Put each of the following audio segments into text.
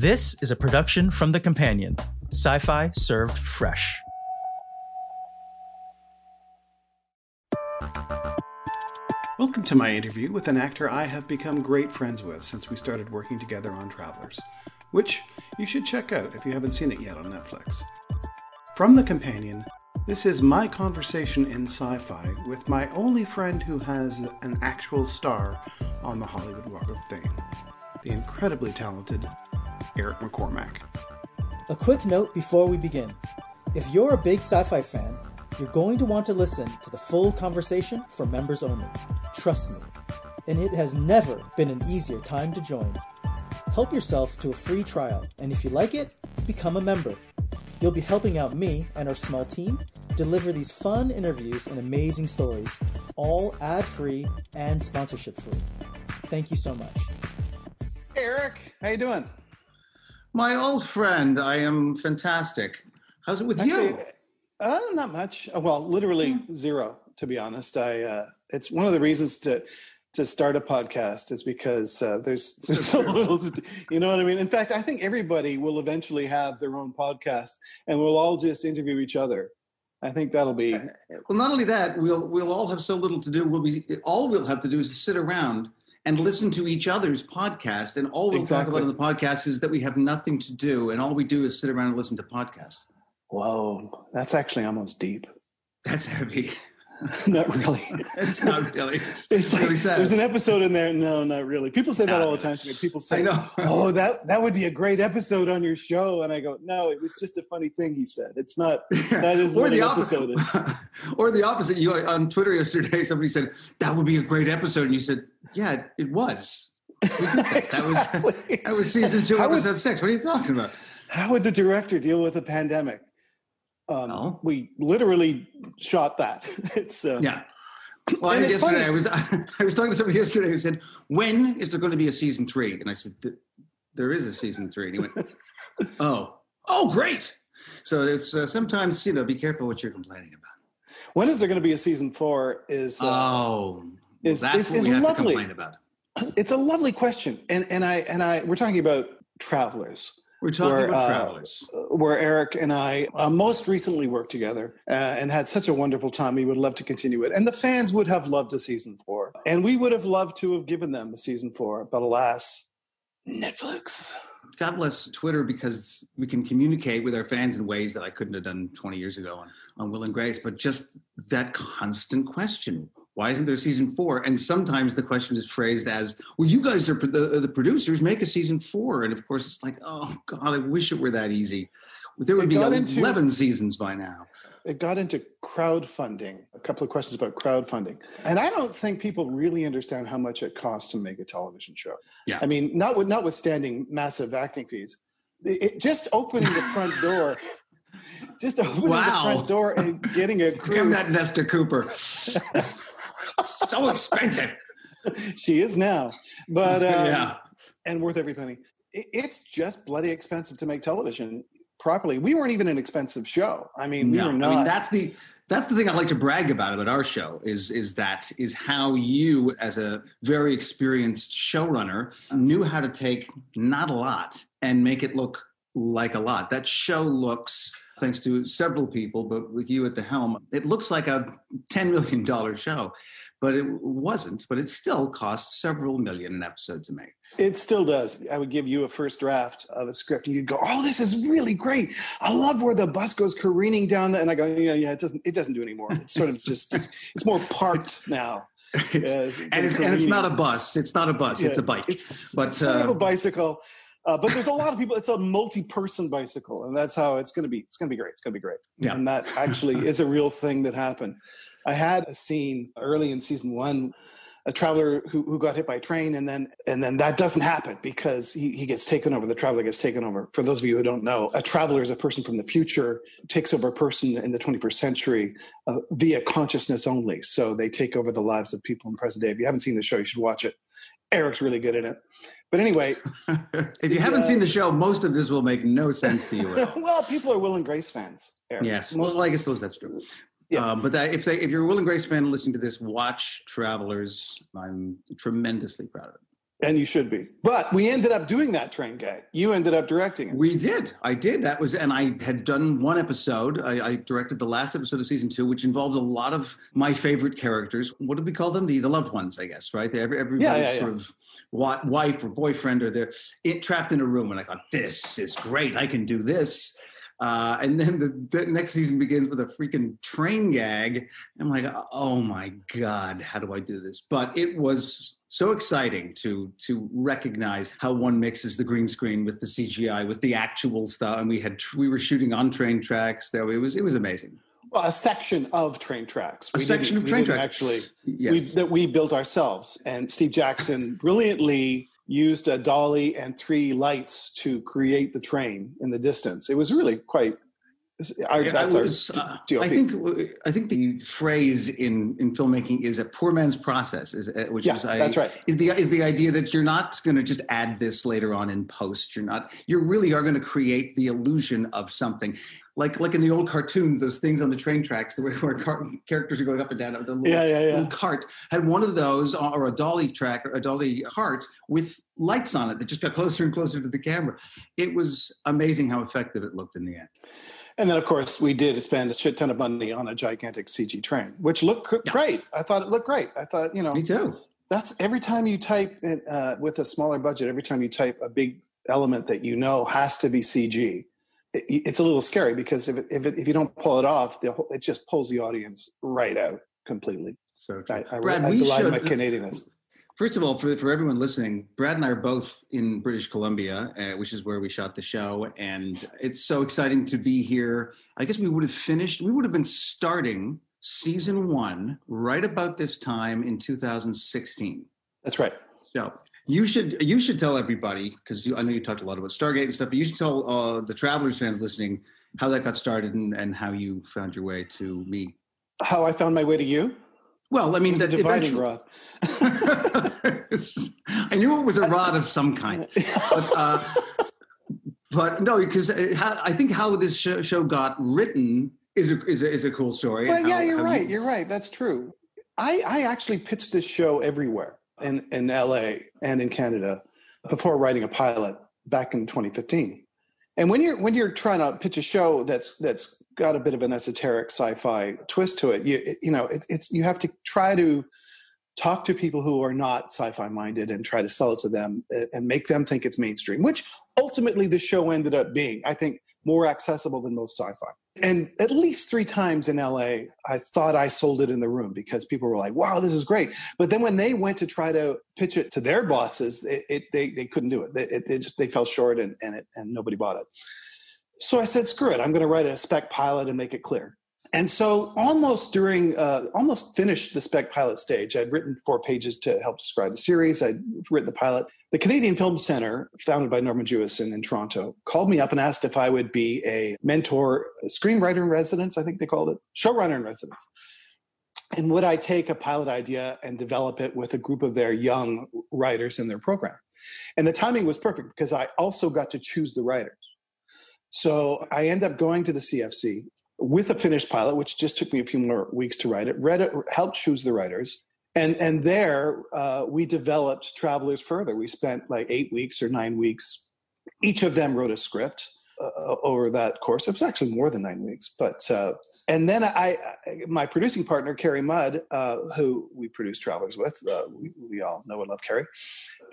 This is a production from The Companion, sci fi served fresh. Welcome to my interview with an actor I have become great friends with since we started working together on Travelers, which you should check out if you haven't seen it yet on Netflix. From The Companion, this is my conversation in sci fi with my only friend who has an actual star on the Hollywood Walk of Fame, the incredibly talented Eric McCormack. A quick note before we begin. If you're a big sci fi fan, you're going to want to listen to the full conversation for members only. Trust me. And it has never been an easier time to join. Help yourself to a free trial, and if you like it, become a member. You'll be helping out me and our small team deliver these fun interviews and amazing stories, all ad free and sponsorship free. Thank you so much. Hey Eric, how you doing? My old friend, I am fantastic. How's it with Actually, you? Uh, not much. Uh, Well, literally zero, to be honest. I uh, it's one of the reasons to to start a podcast is because uh, there's there's so little. You know what I mean? In fact, I think everybody will eventually have their own podcast, and we'll all just interview each other. I think that'll be Well, not only that, we'll we'll all have so little to do. We'll be all we'll have to do is sit around and listen to each other's podcast, and all we'll Exactly. talk about in the podcast is that we have nothing to do, and all we do is sit around and listen to podcasts. whoa. That's actually almost deep. That's heavy. not really. it's not really. It's, It's like really sad. there's an episode in there. No, not really. People say that all the time to me. People say, I know. "Oh, that that would be a great episode on your show," and I go, "No, it was just a funny thing he said. It's not. That is or the opposite. or the opposite. You on Twitter yesterday, somebody said that would be a great episode, and you said, "Yeah, it was." That. Was that was season two, How would- episode six. What are you talking about? How would the director deal with a pandemic? Um, Well. We literally shot that. It's uh, Yeah. Well, I And think it's yesterday funny. I was I was talking to somebody yesterday who said, "When is there going to be a season three? And I said, "There is a season three. And he went, "Oh, oh, great!" So it's uh, sometimes you know be careful what you're complaining about. When is there going to be a season four? Is uh, oh, well, is- that's is- what is we have lovely. to complain about. it's a lovely question, and and I and I we're talking about travelers. We're talking Where, about uh, travelers. where Eric and I uh, most recently worked together uh, and had such a wonderful time. We would love to continue it. And the fans would have loved a season four. And we would have loved to have given them a season four. But alas, Netflix. God bless Twitter because we can communicate with our fans in ways that I couldn't have done 20 years ago on, on Will and Grace. But just that constant question why isn't there season four? And sometimes the question is phrased as, well, you guys are the, the producers, make a season four. And of course, it's like, oh, God, I wish it were that easy. There would It be got into- 11 seasons by now. It got into crowdfunding, a couple of questions about crowdfunding. And I don't think people really understand how much it costs to make a television show. Yeah. I mean, not with, notwithstanding massive acting fees, it, just opening the front door, just opening Wow. the front door and getting a Damn crew. that Nesta Cooper. so expensive. she is now, but um, yeah. and worth every penny. It's just bloody expensive to make television properly. We weren't even an expensive show. I mean, we No, were not. I mean, that's the that's the thing I like to brag about about our show is is that is how you, as a very experienced showrunner, knew how to take not a lot and make it look like a lot. That show looks, thanks to several people, but with you at the helm, it looks like a ten million dollar show, but it wasn't. But it still costs several million an episode to make. It still does. I would give you a first draft of a script, and you'd go, "Oh, this is really great. I love where the bus goes careening down." The, and I go, "Yeah, yeah, it doesn't. It doesn't do anymore. It's sort of just. It's, it's more parked now." It's- Yeah, and it's and it's not a bus. It's not a bus. It's a bike. It's, But, it's sort of uh, a bicycle. Uh, but there's a lot of people. It's a multi-person bicycle, and that's how it's going to be. It's going to be great. It's going to be great. Yeah. And that actually is a real thing that happened. I had a scene early in season one, a traveler who, who got hit by a train, and then and then that doesn't happen because he, he gets taken over. The traveler gets taken over. For those of you who don't know, a traveler is a person from the future takes over a person in the 21st century uh, via consciousness only. So they take over the lives of people in present day. If you haven't seen the show, you should watch it. Eric's really good at it. But anyway, if you haven't Yeah. seen the show, most of this will make no sense to you well, people are Will and Grace fans. Eric. Yes, Most- well, I suppose that's true. Yeah. Um, but that, if they, if you're a Will and Grace fan listening to this, watch Travelers. I'm tremendously proud of it. And you should be. But we ended up doing that train gag. You ended up directing it. We did. I did. That was, and I had done one episode. I, I directed the last episode of season two, which involved a lot of my favorite characters. What do we call them? The the loved ones, I guess. Right? Every, everybody's Yeah, yeah, yeah. sort of wife or boyfriend, or they're it, trapped in a room. And I thought, this is great. I can do this. Uh, and then the, the next season begins with a freaking train gag. I'm like, oh my god, how do I do this? But it was so exciting to to recognize how one mixes the green screen with the CGI with the actual stuff. And we had we were shooting on train tracks. There, it was it was amazing. Well, a section of train tracks. A section of train tracks. Actually, yes. we, that we built ourselves. And Steve Jackson brilliantly used a dolly and three lights to create the train in the distance. It was really quite. Our, Yeah, that's I our was, uh, DOP. I think I think the phrase in in filmmaking is a poor man's process, is uh, which Yeah, is I, that's right. Is the is the idea that you're not going to just add this later on in post. You're not. You really are going to create the illusion of something. Like, like in the old cartoons, those things on the train tracks, the way where car- characters are going up and down. The little, Yeah, yeah, yeah. little cart had one of those, or a dolly track, or a dolly cart with lights on it that just got closer and closer to the camera. It was amazing how effective it looked in the end. And then, of course, we did spend a shit ton of money on a gigantic CG train, which looked Yeah. great. I thought it looked great. I thought, you know, Me too. that's every time you type uh, with a smaller budget, every time you type a big element that you know has to be CG, it, it's a little scary because if it, if, it, if you don't pull it off, the whole, it just pulls the audience right out completely. So I, I, Brad, I we belie should- my Canadianness. First of all, for, for everyone listening, Brad and I are both in British Columbia, uh, which is where we shot the show. And it's so exciting to be here. I guess we would have finished, we would have been starting season one right about this time in 2016. That's right. So you should you should tell everybody because I know you talked a lot about Stargate and stuff, but you should tell uh, the Travelers fans listening how that got started and, and how you found your way to me. How I found my way to you? Well, I mean, It was a that dividing rod. I knew it was a rod of some kind, but uh, but no, because I think how this show, got written is a is a, is a cool story. Well, and yeah, how- you're how right. you- You're right. That's true. I, I actually pitched this show everywhere in, in LA and in Canada before writing a pilot back in 2015. And when you're when you're trying to pitch a show that's that's got a bit of an esoteric sci-fi twist to it, you you know it, it's you have to try to talk to people who are not sci-fi minded and try to sell it to them uh, and make them think it's mainstream, which ultimately the show ended up being. I think more accessible than most sci-fi. And at least three times in LA, I thought I sold it in the room because people were like, "Wow, this is great." But then when they went to try to pitch it to their bosses, it, it, they they couldn't do it. They, it, it they fell short, and and and nobody bought it. So I said, "Screw it! I'm going to write a spec pilot and make it clear." And so, almost during, uh, almost finished the spec pilot stage. I'd written four pages to help describe the series. I'd written the pilot. The Canadian Film Center, founded by Norman Jewison in Toronto, called me up and asked if I would be a mentor, a screenwriter in residence, I think they called it, showrunner in residence. And would I take a pilot idea and develop it with a group of their young writers in their program? And the timing was perfect because I also got to choose the writers. So I end up going to the CFC with a finished pilot, which just took me a few more weeks to write it. Read it, helped choose the writers, and and there uh, we developed Travelers further. We spent like eight weeks or nine weeks. Each of them wrote a script uh, over that course. It was actually more than nine weeks, but uh, and then I, I my producing partner Carrie Mudd, uh, who we produced Travelers with, uh, we, we all know and love Carrie.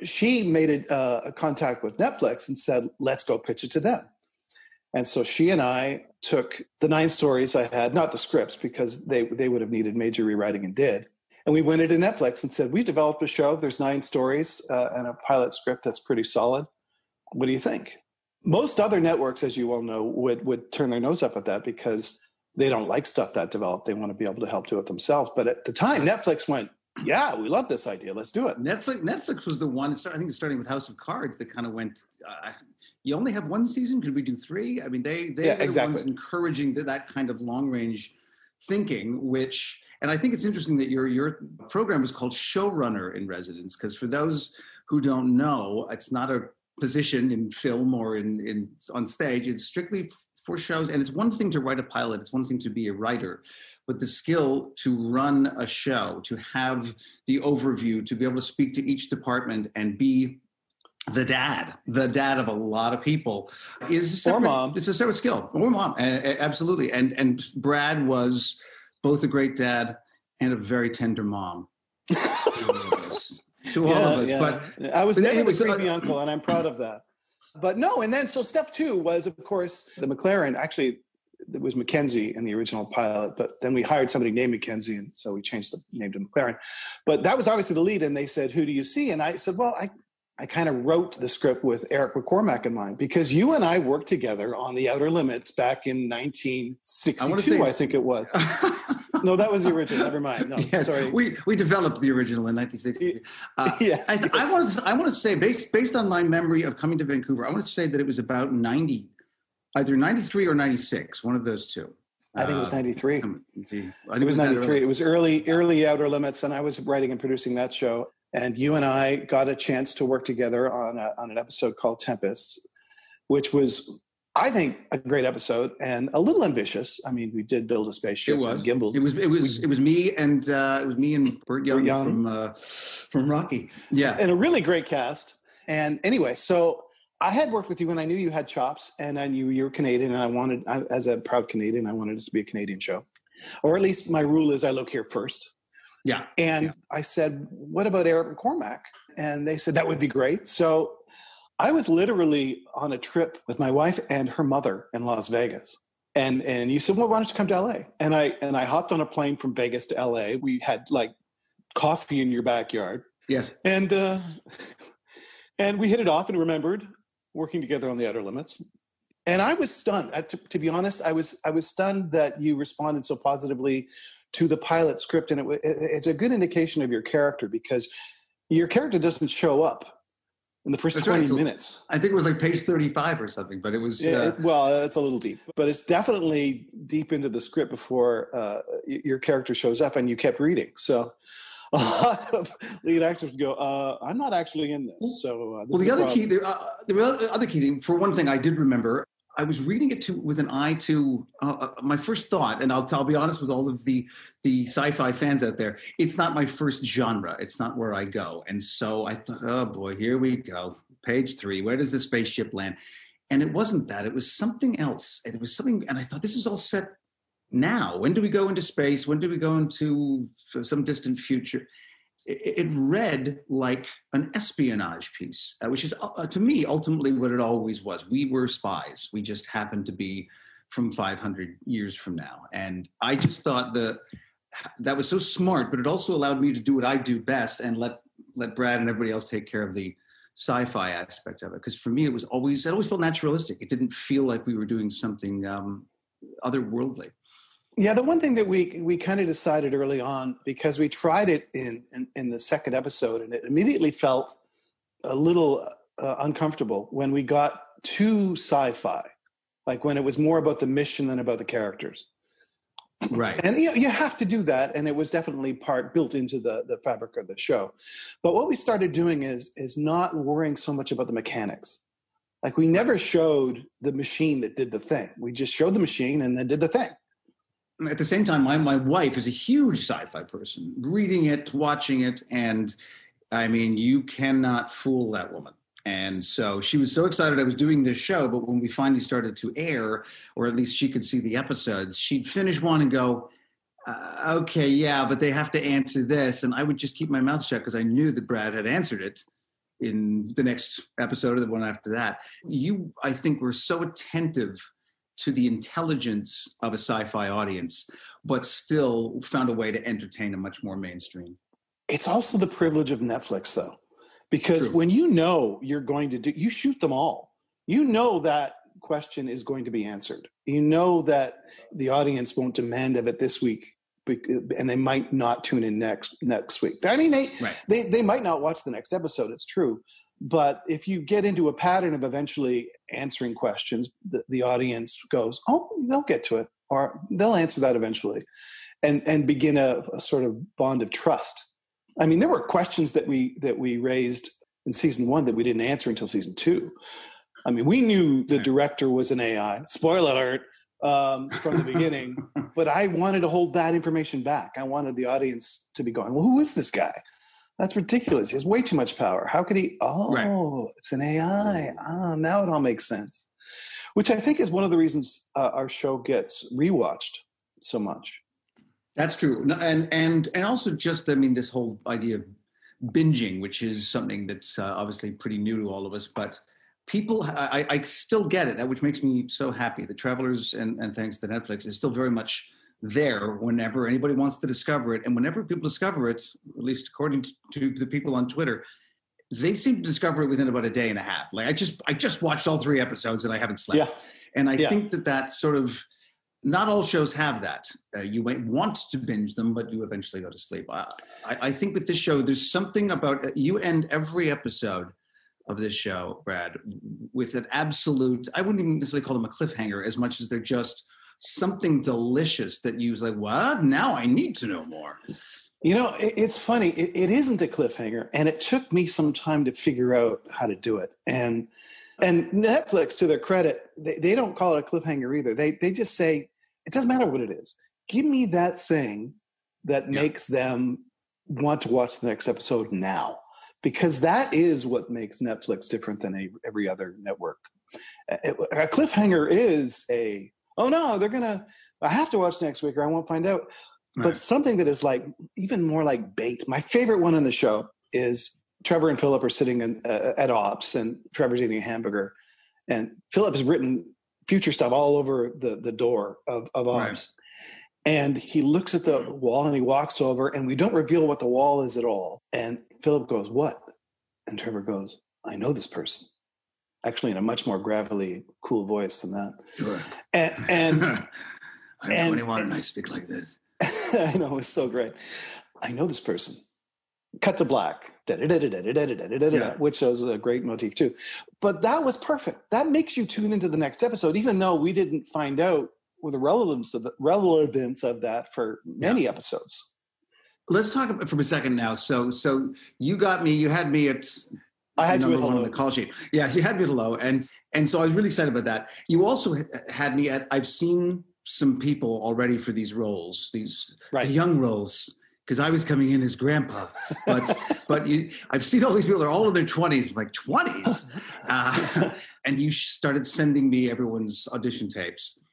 She made a, uh, a contact with Netflix and said, "Let's go pitch it to them." And so she and I took the nine stories I had, not the scripts, because they they would have needed major rewriting and did. And we went into Netflix and said, "We've developed a show. There's nine stories uh, and a pilot script that's pretty solid. What do you think?" Most other networks, as you well know, would would turn their nose up at that because they don't like stuff that developed. They want to be able to help do it themselves. But at the time, Netflix went, "Yeah, we love this idea. Let's do it." Netflix Netflix was the one. I think starting with House of Cards that kind of went. Uh, you only have one season. Could we do three? I mean, they they Yeah, are the ones encouraging that, that kind of long range thinking. Which, and I think it's interesting that your your program is called showrunner in residence because for those who don't know, it's not a position in film or in in on stage. It's strictly for shows, and it's one thing to write a pilot, it's one thing to be a writer, but the skill to run a show, to have the overview, to be able to speak to each department and be the dad, the dad of a lot of people, is a separate, or mom. It's a separate skill, or mom, absolutely. And and Brad was both a great dad and a very tender mom. to all yeah, of us, yeah. but I was but never anyway, the so- creepy uncle, and I'm proud of that. But no, and then so step two was, of course, the McLaren. Actually, it was Mackenzie in the original pilot, but then we hired somebody named Mackenzie, and so we changed the name to McLaren. But that was obviously the lead, and they said, "Who do you see?" And I said, "Well, I." I kind of wrote the script with Eric McCormack in mind because you and I worked together on The Outer Limits back in 1962, say I, think it was. no, that was the original. Never mind. No, Yeah, sorry. We we developed the original in 1960. Uh, Yes, I, I yes. want to I want to say based based on my memory of coming to Vancouver, I want to say that it was about 90, either 93 or 96, one of those two. I think it was Uh, 93. um. I think It was that 93. It was early, early Outer Limits, and I was writing and producing that show. And you and I got a chance to work together on, a, on an episode called Tempest, which was, I think, a great episode and a little ambitious. I mean, we did build a spaceship It was. and gimbaled. It was it was it was me and uh, it was me and Burt Young, Young. from uh, from Rocky. Yeah. and a really great cast. And anyway, so I had worked with you and I knew you had chops and I knew you were Canadian and I wanted, I, as a proud Canadian, I wanted it to be a Canadian show. Or at least my rule is I look here first. Yeah. And Yeah. I said, What about Eric McCormack? And they said, That would be great. So I was literally on a trip with my wife and her mother in Las Vegas. And and you said, Well, why don't you come to LA? And I and I hopped on a plane from Vegas to LA. We had like coffee in your backyard. Yes. And uh and we hit it off and remembered working together on the outer limits. And I was stunned. Uh, To, to be honest, I was I was stunned that you responded so positively to the pilot script, and it, it's a good indication of your character because your character doesn't show up in the first That's twenty So- minutes. I think it was like page 35 or something, but it was Yeah, uh, it- well, it's a little deep, but it's definitely deep into the script before uh, your character shows up, and you kept reading. So a lot of lead actors would go, uh, "I'm not actually in this." So uh, this Well, the other problem. key, the, uh, the other key thing, for one thing, I did remember. I was reading it to with an eye to uh, uh, my first thought, and I'll, I'll be honest with all of the the sci-fi fans out there. It's not my first genre. It's not where I go, and so I thought, oh boy, here we go, page three. Where does the spaceship land? And it wasn't that. It was something else. It was something, and I thought this is all set now. When do we go into space? When do we go into some distant future? It, it read like an espionage piece, uh, which is uh, to me ultimately what it always was. We were spies. We just happened to be from 500 years from now, and I just thought the that was so smart, but it also allowed me to do what I do best and let let Brad and everybody else take care of the sci-fi aspect of it. Because for me, it was always it always felt naturalistic. It didn't feel like we were doing something um, otherworldly. Yeah, the one thing that we we kind of decided early on because we tried it in, in in the second episode and it immediately felt a little uh, uncomfortable when we got too sci-fi, like when it was more about the mission than about the characters. Right. And you, you have to do that, and it was definitely part built into the the fabric of the show. But what we started doing is is not worrying so much about the mechanics. Like we never showed the machine that did the thing. We just showed the machine and then did the thing. At the same time, my, my wife is a huge sci-fi person, reading it, watching it, and I mean, you cannot fool that woman. And so she was so excited I was doing this show, but when we finally started to air, or at least she could see the episodes, she'd finish one and go, uh, "Okay, yeah, but they have to answer this," and I would just keep my mouth shut because I knew that Brad had answered it in the next episode or the one after that. You, I think, were so attentive to the intelligence of a sci-fi audience, but still found a way to entertain a much more mainstream. It's also the privilege of Netflix, though, because True. when you know you're going to do, you shoot them all. You know that question is going to be answered. You know that the audience won't demand of it this week, and they might not tune in next next week. I mean, they Right. they they might not watch the next episode. It's true, but if you get into a pattern of eventually answering questions, the, the audience goes, "Oh, they'll get to it," or they'll answer that eventually, and and begin a, a sort of bond of trust. I mean, there were questions that we that we raised in season one that we didn't answer until season two. I mean, we knew the director was an AI. Spoiler alert um, from the beginning, but I wanted to hold that information back. I wanted the audience to be going, "Well, who is this guy? That's ridiculous. He has way too much power. How could he? Oh, right. it's an AI. Ah, now it all makes sense." Which I think is one of the reasons uh, our show gets rewatched so much. That's true, and and and also just I mean this whole idea of binging, which is something that's uh, obviously pretty new to all of us, but people I, I, still get it that which makes me so happy the travelers and, and thanks to netflix is still very much there whenever anybody wants to discover it and whenever people discover it at least according to the people on twitter they seem to discover it within about a day and a half like i just i just watched all three episodes and i haven't slept yeah. and i yeah. think that that sort of not all shows have that. Uh, you might want to binge them, but you eventually go to sleep. I, I, I think with this show, there's something about uh, you end every episode of this show, Brad, with an absolute, I wouldn't even necessarily call them a cliffhanger as much as they're just something delicious that you was like, what? Now I need to know more. You know, it, it's funny. It, it isn't a cliffhanger, and it took me some time to figure out how to do it. And and Netflix, to their credit, they, they don't call it a cliffhanger either. They they just say it doesn't matter what it is. Give me that thing that yeah. makes them want to watch the next episode now, because that is what makes Netflix different than every other network. A cliffhanger is a oh no, they're gonna. I have to watch next week or I won't find out. Right. But something that is like even more like bait. My favorite one on the show is Trevor and Philip are sitting in, uh, at Ops, and Trevor's eating a hamburger, and Philip has written future stuff all over the the door of, of Ops. Right. And he looks at the wall and he walks over, and we don't reveal what the wall is at all. And Philip goes, "What?" And Trevor goes, "I know this person." Actually, in a much more gravelly, cool voice than that. Sure. And and I'm and, 21 and I speak like this. I know it's so great. I know this person. Cut to black yeah. which was a great motif too. But that was perfect. That makes you tune into the next episode, even though we didn't find out with the relevance of the relevance of that for many yeah. episodes. Let's talk for a second now. So, so you got me. You had me at. I had number you one on the call sheet. Yeah, you had me at hello, and and so I was really excited about that. You also had me at. I've seen some people already for these roles, these right. the young roles because I was coming in as grandpa. But but you, I've seen all these people; they're all in their twenties, like twenties, uh, and you started sending me everyone's audition tapes,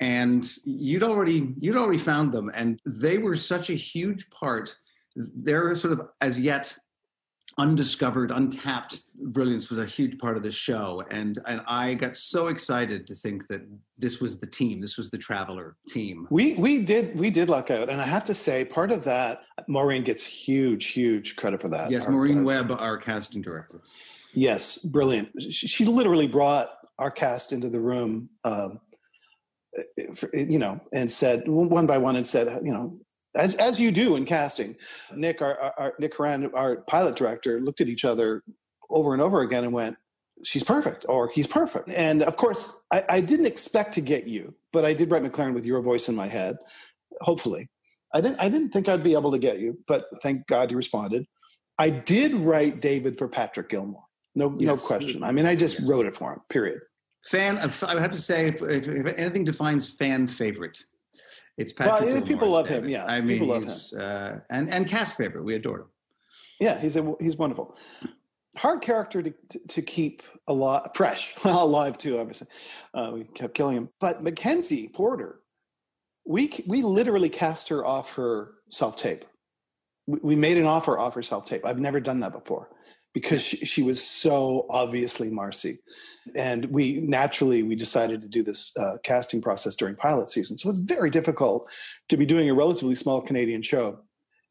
and you'd already you'd already found them, and they were such a huge part. They're sort of as yet undiscovered, untapped brilliance was a huge part of the show. And and I got so excited to think that this was the team, this was the traveler team. We we did we did luck out. And I have to say, part of that, Maureen gets huge, huge credit for that. Yes, our, Maureen our, Webb, our casting director. Yes, brilliant. She, she, literally brought our cast into the room. Um, you know, and said one by one, and said, you know, as as you do in casting. Nick, our, our Nick Horan, our pilot director, looked at each other over and over again and went, "She's perfect," or "He's perfect." And of course, I, I didn't expect to get you, but I did write McLaren with your voice in my head. Hopefully, I didn't. I didn't think I'd be able to get you, but thank God you responded. I did write David for Patrick Gilmore. No, yes. no question. I mean, I just yes. wrote it for him. Period. Fan. I would have to say, if, if, if anything defines fan favorite, it's Patrick. Well, people love him. Yeah, I mean, people love him. Uh, and and cast favorite. We adored him. Yeah, he's a, he's wonderful. Hard character to, to, to keep alive, fresh, well, alive too. Obviously, uh, we kept killing him. But Mackenzie Porter, we we literally cast her off her self tape. We, we made an offer off her self tape. I've never done that before because she, she was so obviously Marcy. And we naturally we decided to do this uh, casting process during pilot season. So it's very difficult to be doing a relatively small canadian show.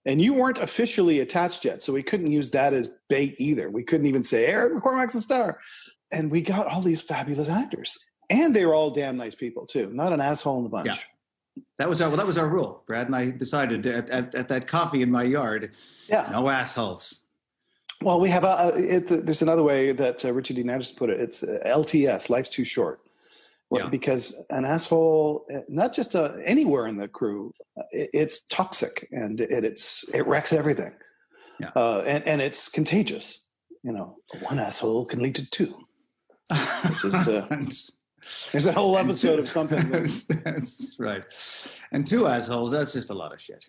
And you weren't officially attached yet so we couldn't use that as bait either. We couldn't even say eric mccormack's a star. And we got all these fabulous actors. And they were all damn nice people too. Not an asshole in the bunch. Yeah. that was our well, that was our rule. Brad and i decided at, at, at that coffee in my yard yeah. No assholes well, we have a, it, there's another way that uh, Richard Dean Anderson put it. It's uh, LTS, life's too short. Yeah. Because an asshole, uh, not just uh, anywhere in the crew, uh, it, it's toxic and it, it's it wrecks everything, yeah. uh, and and it's contagious. You know, one asshole can lead to two. which is uh, there's a whole episode of something. That's, that's right. And two assholes, that's just a lot of shit.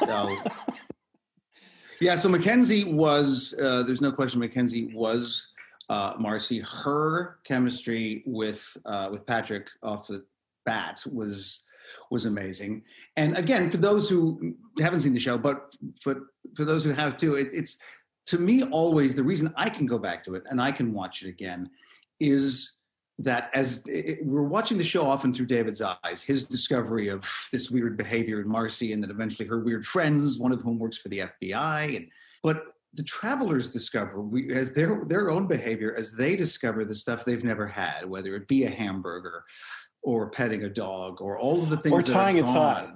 So, yeah, so Mackenzie was, uh, there's no question, Mackenzie was uh, Marcy. Her chemistry with uh, with Patrick off the bat was was amazing. And again, for those who haven't seen the show, but for for those who have too, it, it's to me always the reason I can go back to it and I can watch it again is that as it, we're watching the show often through David's eyes, his discovery of this weird behavior in Marcy, and then eventually her weird friends, one of whom works for the FBI, and but the travelers discover we, as their their own behavior as they discover the stuff they've never had, whether it be a hamburger or petting a dog or all of the things or tying a tie.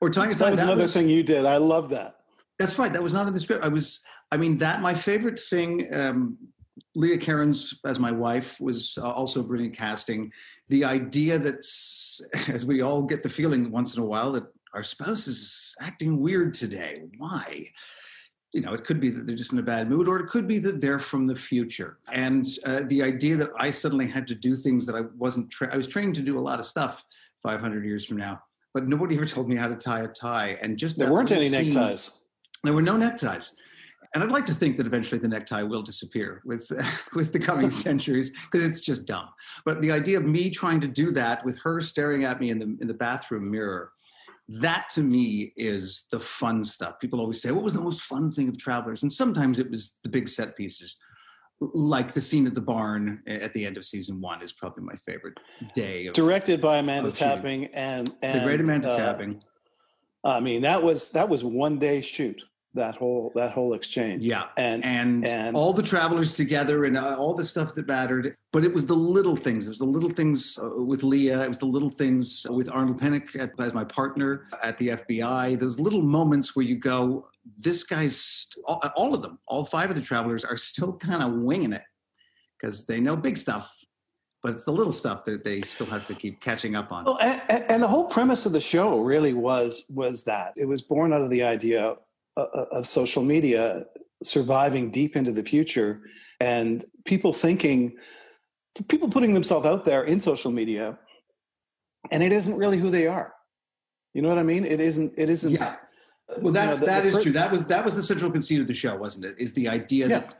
or tying a tie. That was another thing you did. I love that. That's right. That was not in the script. I was. I mean, that my favorite thing. Um, Leah Cairns as my wife was uh, also brilliant casting. The idea that, as we all get the feeling once in a while, that our spouse is acting weird today. Why? You know, it could be that they're just in a bad mood, or it could be that they're from the future. And uh, the idea that I suddenly had to do things that I wasn't. Tra- I was trained to do a lot of stuff 500 years from now, but nobody ever told me how to tie a tie. And just There weren't any scene- neckties. there were no neckties. And I'd like to think that eventually the necktie will disappear with with the coming centuries because it's just dumb. But the idea of me trying to do that with her staring at me in the in the bathroom mirror, that to me is the fun stuff. People always say, "What was the most fun thing of Travelers?" And sometimes it was the big set pieces, like the scene at the barn at the end of season one is probably my favorite day. Of, Directed by Amanda. Tapping and, and the great Amanda uh, Tapping. I mean, that was that was one day shoot. That whole that whole exchange. Yeah, And and, and- all the travelers together and uh, all the stuff that mattered. But it was the little things. It was the little things uh, with Leah. It was the little things with Arnold Pinnock at, as my partner at the FBI. Those little moments where you go, this guy's all, all of them, all five of the travelers are still kind of winging it because they know big stuff, but it's the little stuff that they still have to keep catching up on. Well, and, and- and the whole premise of the show really was was that it was born out of the idea of, of social media surviving deep into the future and people thinking people putting themselves out there in social media and it isn't really who they are you know what i mean it isn't it isn't Yeah. uh, Well, you that's know, the- that the is per- true. That was that was the central conceit of the show, wasn't it? Is the idea Yeah. that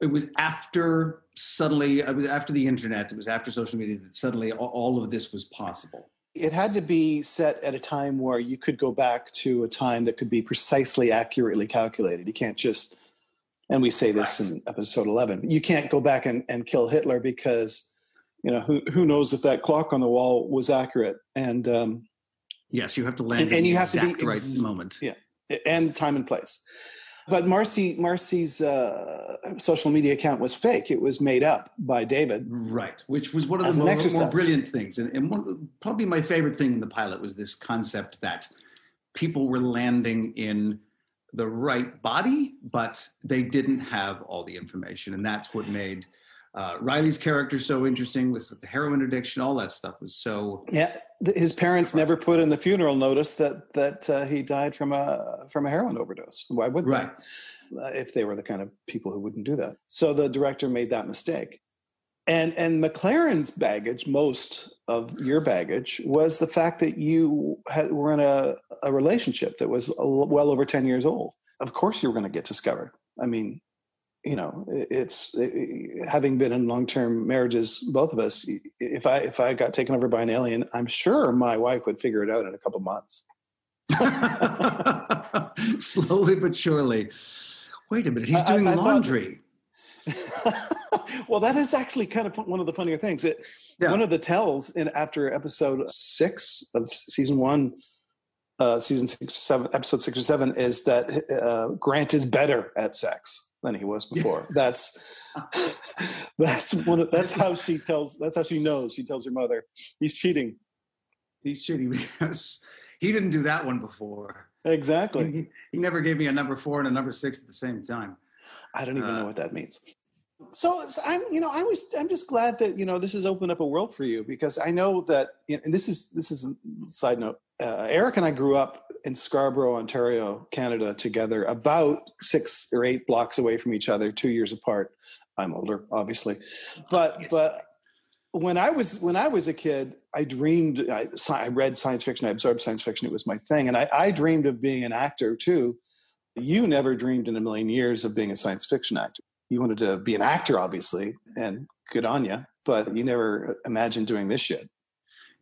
it was after suddenly it was after the internet, it was after social media that suddenly all, all of this was possible. It had to be set at a time where you could go back to a time that could be precisely accurately calculated. You can't just, and we say this in episode 11, you can't go back and, and kill Hitler because, you know, who, who knows if that clock on the wall was accurate and, um, Yes, you have to land And- in and the you have to be right ex- moment. yeah, and time and place. But Marcy, Marcy's uh, social media account was fake. It was made up by David. Right, which was one of the more, more brilliant things, and, and the, probably my favorite thing in the pilot was this concept that people were landing in the right body, but they didn't have all the information, and that's what made uh, Reilly's character so interesting with the heroin addiction. All that stuff was so Yeah, his parents never put in the funeral notice that that uh, he died from a from a heroin overdose. Why would they? right. Uh, if they were the kind of people who wouldn't do that. So the director made that mistake. And and McLaren's baggage, most of your baggage, was the fact that you had, were in a, a relationship that was well over ten years old. Of course, you were going to get discovered. I mean, you know, it's it, having been in long term marriages, both of us. If I if I got taken over by an alien, I'm sure my wife would figure it out in a couple months. Slowly but surely. Wait a minute, he's I- I- doing thought- laundry. well, that is actually kind of one of the funnier things. It, Yeah. One of the tells in after episode six of season one, uh, season six or seven, episode six or seven, is that uh, Grant is better at sex than he was before. that's that's one. Of, that's how she tells. That's how she knows. She tells her mother he's cheating. He's shitty because he didn't do that one before. Exactly. He, he never gave me a number four and a number six at the same time. I don't even Uh, know what that means. So I'm, you know, I was, I'm just glad that you know this has opened up a world for you because I know that, and this is this is a side note. Uh, Eric and I grew up in Scarborough, Ontario, Canada, together, about six or eight blocks away from each other, two years apart. I'm older, obviously, but Yes. but when I was when I was a kid, I dreamed. I, I read science fiction. I absorbed science fiction. It was my thing, and I, I dreamed of being an actor too. You never dreamed in a million years of being a science fiction actor. You wanted to be an actor, obviously, and good on you. But you never imagined doing this shit.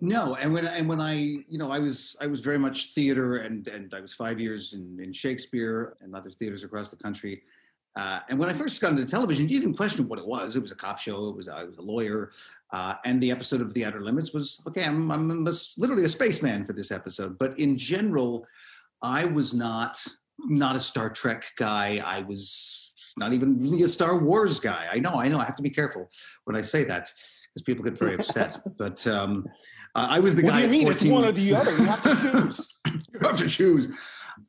No, and when and when I you know I was I was very much theater and and I was five years in, in Shakespeare and other theaters across the country. Uh, and when I first got into television, you didn't question what it was. It was a cop show. It was I was a lawyer, uh, and the episode of The Outer Limits was okay. I'm I'm this, literally a spaceman for this episode. But in general, I was not not a Star Trek guy. I was not even really a Star Wars guy. I know, I know. I have to be careful when I say that because people get very upset. but um, I was the what guy. do you at mean? 14 It's one or the other. You have to choose. you have to choose.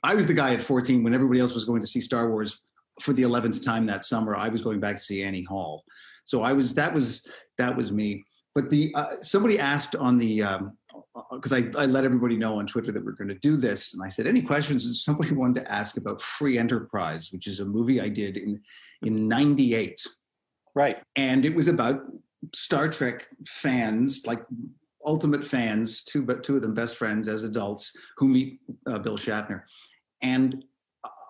I was the guy at 14 when everybody else was going to see Star Wars for the 11th time that summer. I was going back to see Annie Hall. So I was that was that was me. But the uh, somebody asked on the because I, I let everybody know on Twitter that we're going to do this, and I said any questions. And somebody wanted to ask about Free Enterprise, which is a movie I did in in '98 right. and it was about Star Trek fans, like ultimate fans, two but two of them best friends as adults who meet uh, Bill Shatner, and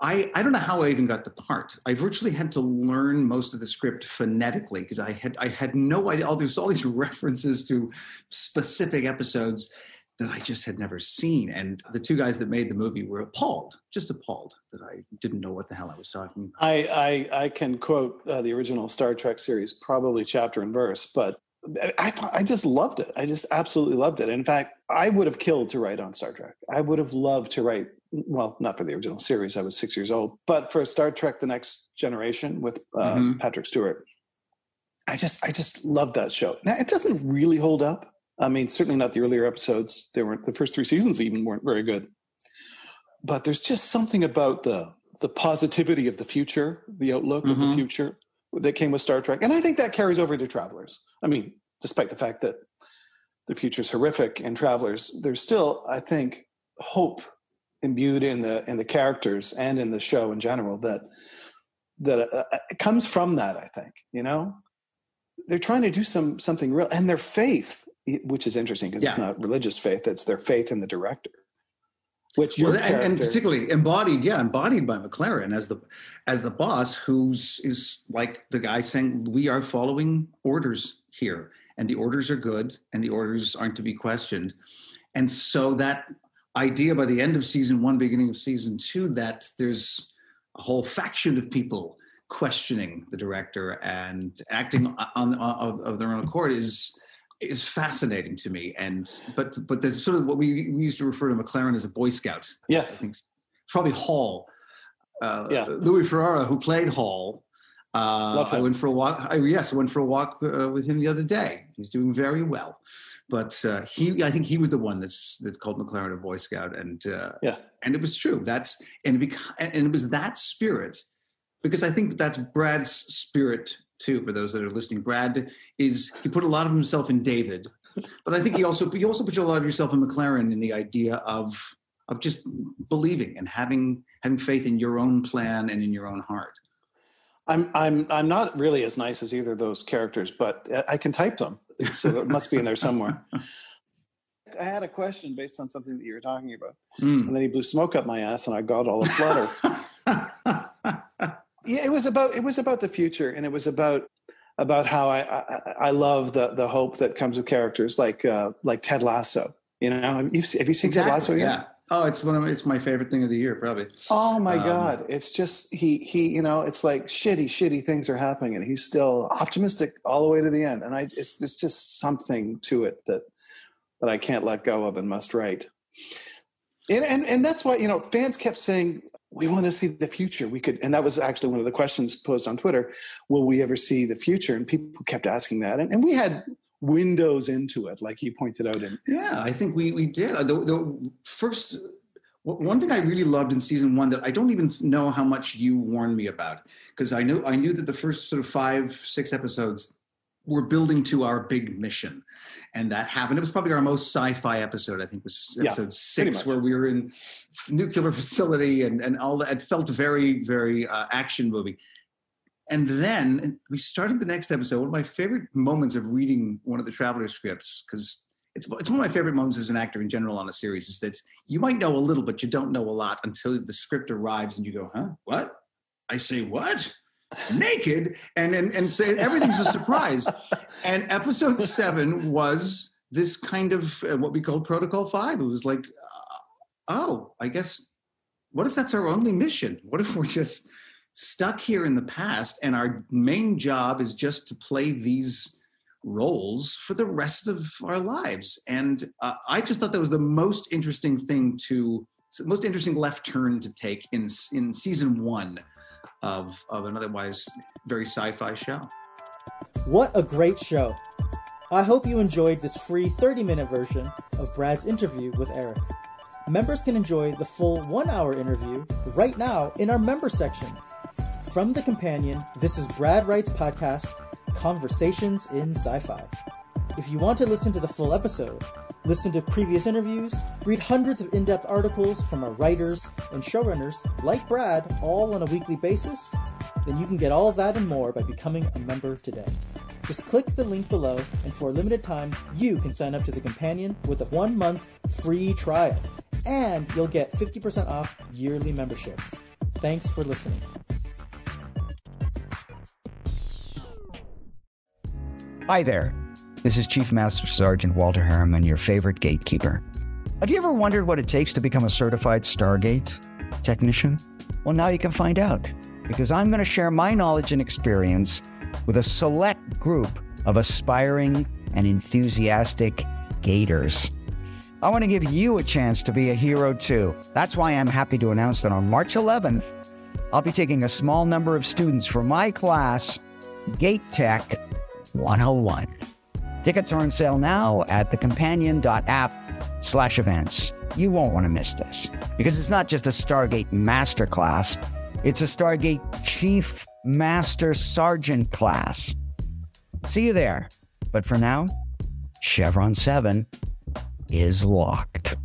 I I don't know how I even got the part. I virtually had to learn most of the script phonetically because I had I had no idea. All there's all these references to specific episodes that I just had never seen, and the two guys that made the movie were appalled, just appalled that I didn't know what the hell I was talking about. I I, I can quote uh, the original Star Trek series, probably chapter and verse, but I- I thought I just loved it. I just absolutely loved it. In fact, I would have killed to write on Star Trek. I would have loved to write. Well, not for the original series. I was six years old, but for Star Trek: The Next Generation with uh, Mhm. Patrick Stewart, I just I just loved that show. Now it doesn't really hold up. I mean, certainly not the earlier episodes. They weren't the first three seasons even weren't very good. But there's just something about the the positivity of the future, the outlook of the Mhm. future that came with Star Trek, and I think that carries over to Travelers. I mean, despite the fact that the future is horrific in Travelers, there's still, I think, hope imbued in the in the characters and in the show in general that that uh, it comes from that. I think you know they're trying to do some something real, and their faith, which is interesting because it's not religious faith; it's their faith in the director. Which well, and, and particularly embodied, yeah, embodied by McLaren as the as the boss, who's is like the guy saying, "We are following orders here, and the orders are good, and the orders aren't to be questioned." And so that idea by the end of season one, beginning of season two, that there's a whole faction of people questioning the director and acting on, on of, of their own accord is is fascinating to me. And but but the sort of what we, we used to refer to McLaren as a Boy Scout. I yes, think probably Hall. Uh, Yeah. Louis Ferreira, who played Hall. Uh, I went for a walk. I, yes, I went for a walk uh, with him the other day. He's doing very well. But uh, he, I think he was the one that's that called McLaren a Boy Scout, and uh, yeah, and it was true. That's and it, and it was that spirit because I think that's Brad's spirit too. For those that are listening, Brad is he put a lot of himself in David, but I think he also you also put a lot of yourself in McLaren in the idea of of just believing and having having faith in your own plan and in your own heart. I'm I'm I'm not really as nice as either of those characters, but I can type them, so it must be in there somewhere. I had a question based on something that you were talking about, Mm. and then he blew smoke up my ass, and I got all aflutter. yeah, it was about it was about the future, and it was about about how I I, I love the the hope that comes with characters like uh, like Ted Lasso. You know, have you, have you seen Ted Lasso yet? Yeah. Oh, it's one of my, it's my favorite thing of the year, probably. Oh my Um, God. It's just he he, you know, it's like shitty, shitty things are happening and he's still optimistic all the way to the end. And I it's there's just something to it that that I can't let go of and must write. And and, and that's why, you know, fans kept saying, we want to see the future. We could and that was actually one of the questions posed on Twitter. Will we ever see the future? And people kept asking that. And, and we had windows into it, like you pointed out in Yeah, I think we we did. The, the first one thing I really loved in season one that I don't even know how much you warned me about because I knew I knew that the first sort of five six episodes were building to our big mission, and that happened. It was probably our most sci-fi episode. I think was episode pretty six where we were in nuclear facility and and all that. It felt very very uh, action movie. and then we started the next episode. One of my favorite moments of reading one of the Traveler scripts, because it's, it's one of my favorite moments as an actor in general on a series, is that you might know a little, but you don't know a lot until the script arrives and you go, huh? What? I say, what? Naked? And, and, and say everything's a surprise. and episode seven was this kind of uh, what we call Protocol Five. It was like, uh, oh, I guess, what if that's our only mission? What if we're just stuck here in the past and our main job is just to play these roles for the rest of our lives and uh, i just thought that was the most interesting thing to most interesting left turn to take in in season one of of an otherwise very sci-fi show. What a great show. I hope you enjoyed this free 30 minute version of brad's interview with eric. Members can enjoy the full one hour interview right now in our member section. From The Companion, this is Brad Wright's podcast, Conversations in Sci-Fi. If you want to listen to the full episode, listen to previous interviews, read hundreds of in-depth articles from our writers and showrunners like Brad, all on a weekly basis, then you can get all of that and more by becoming a member today. Just click the link below, and for a limited time, you can sign up to The Companion with a one-month free trial, and you'll get 50% off yearly memberships. Thanks for listening. Hi there. This is Chief Master Sergeant Walter Harriman, your favorite gatekeeper. Have you ever wondered what it takes to become a certified Stargate technician? Well, now you can find out because I'm going to share my knowledge and experience with a select group of aspiring and enthusiastic gators. I want to give you a chance to be a hero too. That's why I'm happy to announce that on March 11th, I'll be taking a small number of students from my class, Gate Tech 101. Tickets are on sale now at thecompanion.app slash events. You won't want to miss this because it's not just a Stargate Masterclass, it's a Stargate Chief Master Sergeant class. See you there. But for now, Chevron 7 is locked.